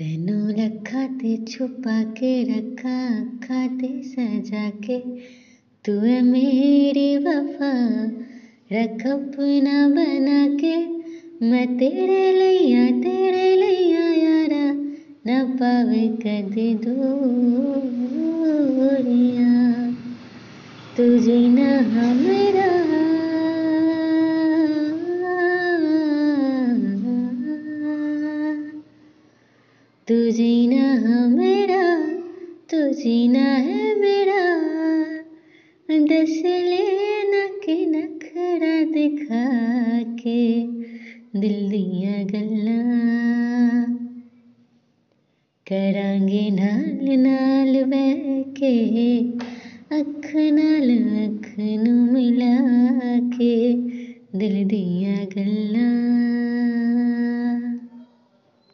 ਤੈਨੂੰ ਲੱਖਾਂ ਤੇ ਛੁਪਾ ਕੇ ਰੱਖਾਂ ਅੱਖਾਂ ਤੇ ਸਜਾ ਕੇ ਤੂੰ ਹੈ ਮੇਰੀ ਵਫਾ ਰੱਖ ਆਪਣਾ ਬਣਾ ਕੇ ਮੈਂ ਤੇਰੇ ਲਈ ਆ ਤੇਰੇ ਲਈ ਆ ਯਾਰਾ ਨਾ ਪਾਵੇ ਕਦੇ ਦੂਰੀਆਂ ਤੂੰ ਜੀਣਾ ਮੇਰਾ तू जीना है मेरा तू जीना है मेरा। दस लेना कि नखरा दिखा के दिल दियाँ गल्लां। करांगे नाल नाल बह के अख नाल अख मिला के दिल दियाँ गल्लां।